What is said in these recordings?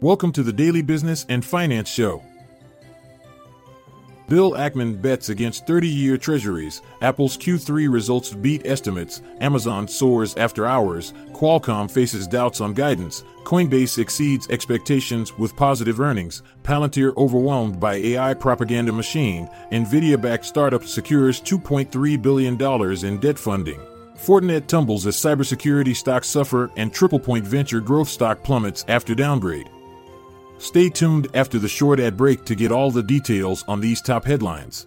Welcome to the Daily Business and Finance Show. Bill Ackman bets against 30 year treasuries. Apple's Q3 results beat estimates. Amazon soars after hours. Qualcomm faces doubts on guidance. Coinbase exceeds expectations with positive earnings. Palantir overwhelmed by AI propaganda machine. Nvidia backed startup secures $2.3 billion in debt funding. Fortinet tumbles as cybersecurity stocks suffer and TriplePoint Venture growth stock plummets after downgrade. Stay tuned after the short ad break to get all the details on these top headlines.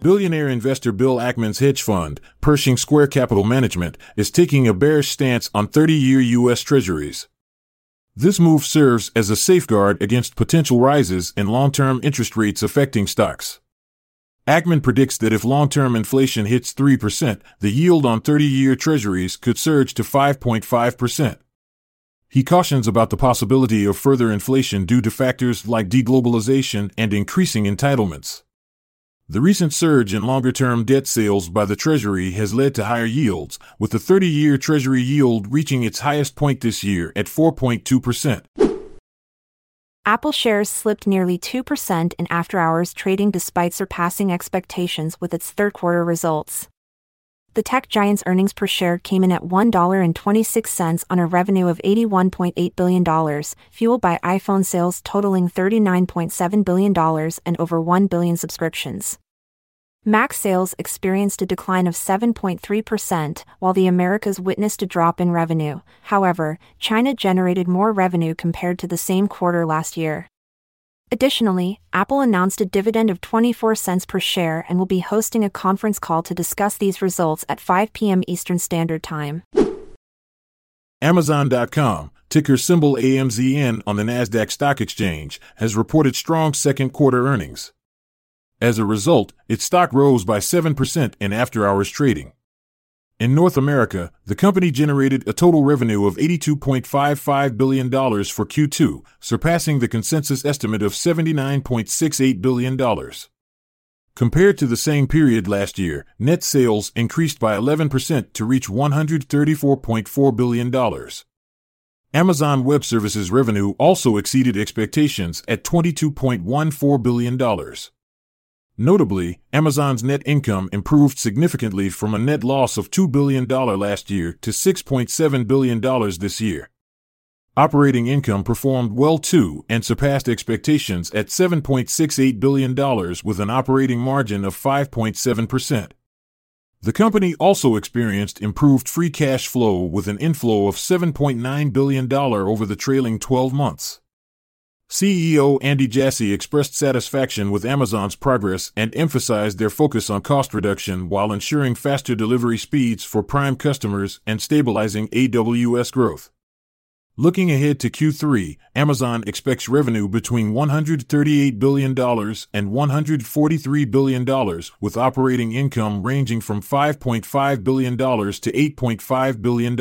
Billionaire investor Bill Ackman's hedge fund, Pershing Square Capital Management, is taking a bearish stance on 30 year U.S. Treasuries. This move serves as a safeguard against potential rises in long term interest rates affecting stocks. Ackman predicts that if long term inflation hits 3%, the yield on 30 year Treasuries could surge to 5.5%. He cautions about the possibility of further inflation due to factors like deglobalization and increasing entitlements. The recent surge in longer term debt sales by the Treasury has led to higher yields, with the 30 year Treasury yield reaching its highest point this year at 4.2%. Apple shares slipped nearly 2% in after hours trading despite surpassing expectations with its third quarter results. The tech giant's earnings per share came in at $1.26 on a revenue of $81.8 billion, fueled by iPhone sales totaling $39.7 billion and over 1 billion subscriptions. Mac sales experienced a decline of 7.3%, while the Americas witnessed a drop in revenue. However, China generated more revenue compared to the same quarter last year. Additionally, Apple announced a dividend of 24 cents per share and will be hosting a conference call to discuss these results at 5 p.m. Eastern Standard Time. Amazon.com, ticker symbol AMZN on the Nasdaq Stock Exchange, has reported strong second quarter earnings. As a result, its stock rose by 7% in after hours trading. In North America, the company generated a total revenue of $82.55 billion for Q2, surpassing the consensus estimate of $79.68 billion. Compared to the same period last year, net sales increased by 11% to reach $134.4 billion. Amazon Web Services revenue also exceeded expectations at $22.14 billion. Notably, Amazon's net income improved significantly from a net loss of $2 billion last year to $6.7 billion this year. Operating income performed well too and surpassed expectations at $7.68 billion with an operating margin of 5.7%. The company also experienced improved free cash flow with an inflow of $7.9 billion over the trailing 12 months. CEO Andy Jassy expressed satisfaction with Amazon's progress and emphasized their focus on cost reduction while ensuring faster delivery speeds for Prime customers and stabilizing AWS growth. Looking ahead to Q3, Amazon expects revenue between $138 billion and $143 billion, with operating income ranging from $5.5 billion to $8.5 billion.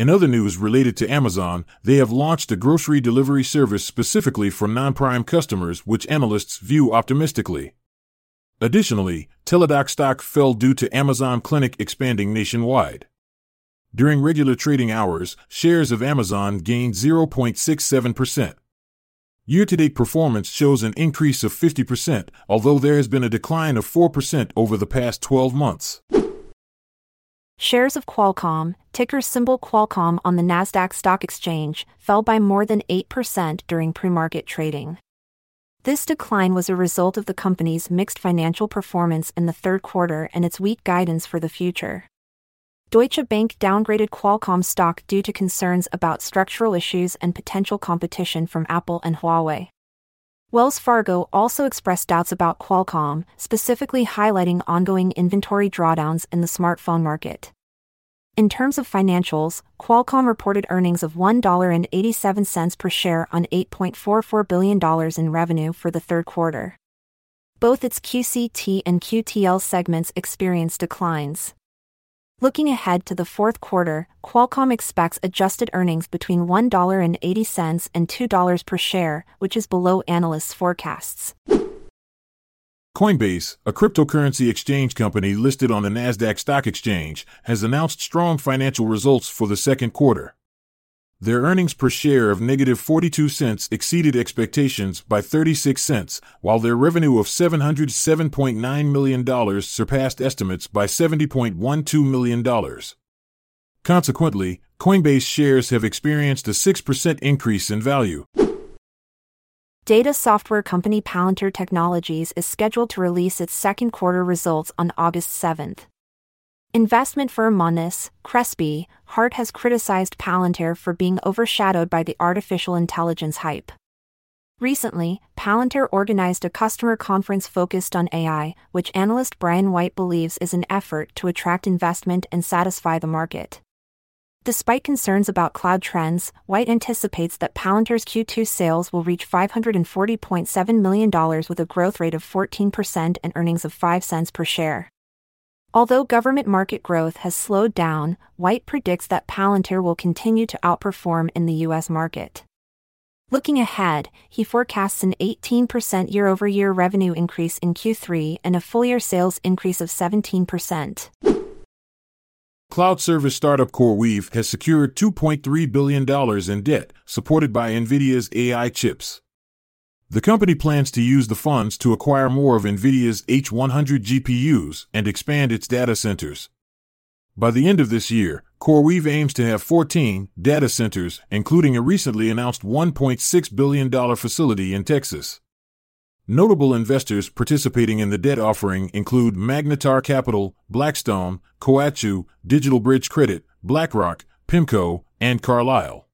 In other news related to Amazon, they have launched a grocery delivery service specifically for non prime customers, which analysts view optimistically. Additionally, Teladoc stock fell due to Amazon Clinic expanding nationwide. During regular trading hours, shares of Amazon gained 0.67%. Year to date performance shows an increase of 50%, although there has been a decline of 4% over the past 12 months. Shares of Qualcomm, ticker symbol Qualcomm on the Nasdaq Stock Exchange, fell by more than 8% during pre-market trading. This decline was a result of the company's mixed financial performance in the third quarter and its weak guidance for the future. Deutsche Bank downgraded Qualcomm stock due to concerns about structural issues and potential competition from Apple and Huawei. Wells Fargo also expressed doubts about Qualcomm, specifically highlighting ongoing inventory drawdowns in the smartphone market. In terms of financials, Qualcomm reported earnings of $1.87 per share on $8.44 billion in revenue for the third quarter. Both its QCT and QTL segments experienced declines. Looking ahead to the fourth quarter, Qualcomm expects adjusted earnings between $1.80 and $2 per share, which is below analysts' forecasts. Coinbase, a cryptocurrency exchange company listed on the Nasdaq Stock Exchange, has announced strong financial results for the second quarter. Their earnings per share of negative 42 cents exceeded expectations by 36 cents, while their revenue of $707.9 million surpassed estimates by $70.12 million. Consequently, Coinbase shares have experienced a 6% increase in value. Data software company Palantir Technologies is scheduled to release its second quarter results on August 7th. Investment firm Monness, Crespi, Hart has criticized Palantir for being overshadowed by the artificial intelligence hype. Recently, Palantir organized a customer conference focused on AI, which analyst Brian White believes is an effort to attract investment and satisfy the market. Despite concerns about cloud trends, White anticipates that Palantir's Q2 sales will reach $540.7 million with a growth rate of 14% and earnings of 5 cents per share. Although government market growth has slowed down, White predicts that Palantir will continue to outperform in the U.S. market. Looking ahead, he forecasts an 18% year over year revenue increase in Q3 and a full year sales increase of 17%. Cloud service startup CoreWeave has secured $2.3 billion in debt, supported by NVIDIA's AI chips. The company plans to use the funds to acquire more of NVIDIA's H100 GPUs and expand its data centers. By the end of this year, CoreWeave aims to have 14 data centers, including a recently announced $1.6 billion facility in Texas. Notable investors participating in the debt offering include Magnetar Capital, Blackstone, Coatue, Digital Bridge Credit, BlackRock, PIMCO, and Carlyle.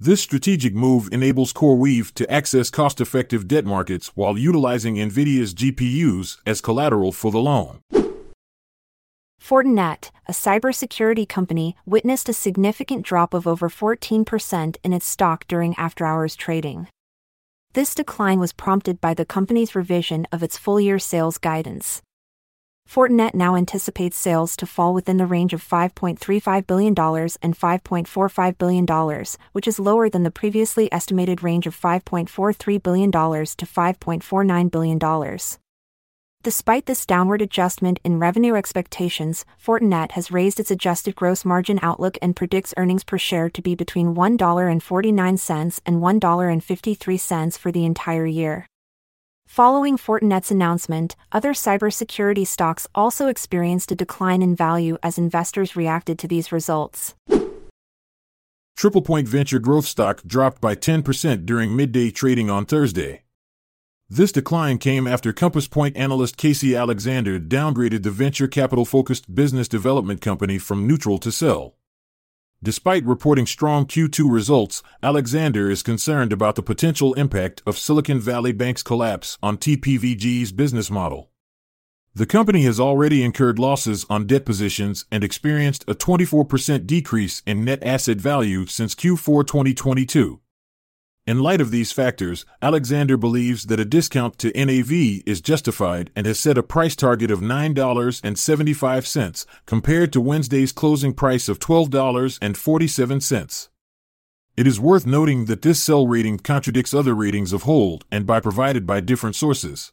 This strategic move enables CoreWeave to access cost effective debt markets while utilizing NVIDIA's GPUs as collateral for the loan. Fortinet, a cybersecurity company, witnessed a significant drop of over 14% in its stock during after hours trading. This decline was prompted by the company's revision of its full year sales guidance. Fortinet now anticipates sales to fall within the range of $5.35 billion and $5.45 billion, which is lower than the previously estimated range of $5.43 billion to $5.49 billion. Despite this downward adjustment in revenue expectations, Fortinet has raised its adjusted gross margin outlook and predicts earnings per share to be between $1.49 and $1.53 for the entire year. Following Fortinet's announcement, other cybersecurity stocks also experienced a decline in value as investors reacted to these results. TriplePoint Venture Growth stock dropped by 10% during midday trading on Thursday. This decline came after Compass Point analyst Casey Alexander downgraded the venture capital focused business development company from neutral to sell. Despite reporting strong Q2 results, Alexander is concerned about the potential impact of Silicon Valley Bank's collapse on TPVG's business model. The company has already incurred losses on debt positions and experienced a 24% decrease in net asset value since Q4 2022. In light of these factors, Alexander believes that a discount to NAV is justified and has set a price target of $9.75 compared to Wednesday's closing price of $12.47. It is worth noting that this sell rating contradicts other ratings of hold and buy provided by different sources.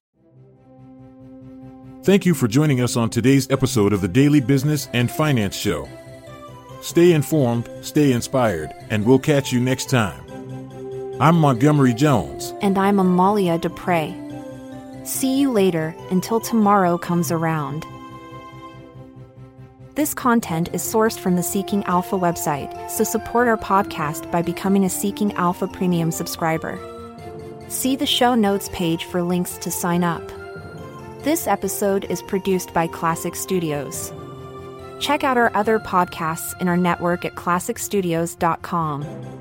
Thank you for joining us on today's episode of the Daily Business and Finance Show. Stay informed, stay inspired, and we'll catch you next time. I'm Montgomery Jones. And I'm Amalia Dupre. See you later until tomorrow comes around. This content is sourced from the Seeking Alpha website, so support our podcast by becoming a Seeking Alpha Premium subscriber. See the show notes page for links to sign up. This episode is produced by Klassic Studios. Check out our other podcasts in our network at klassicstudios.com.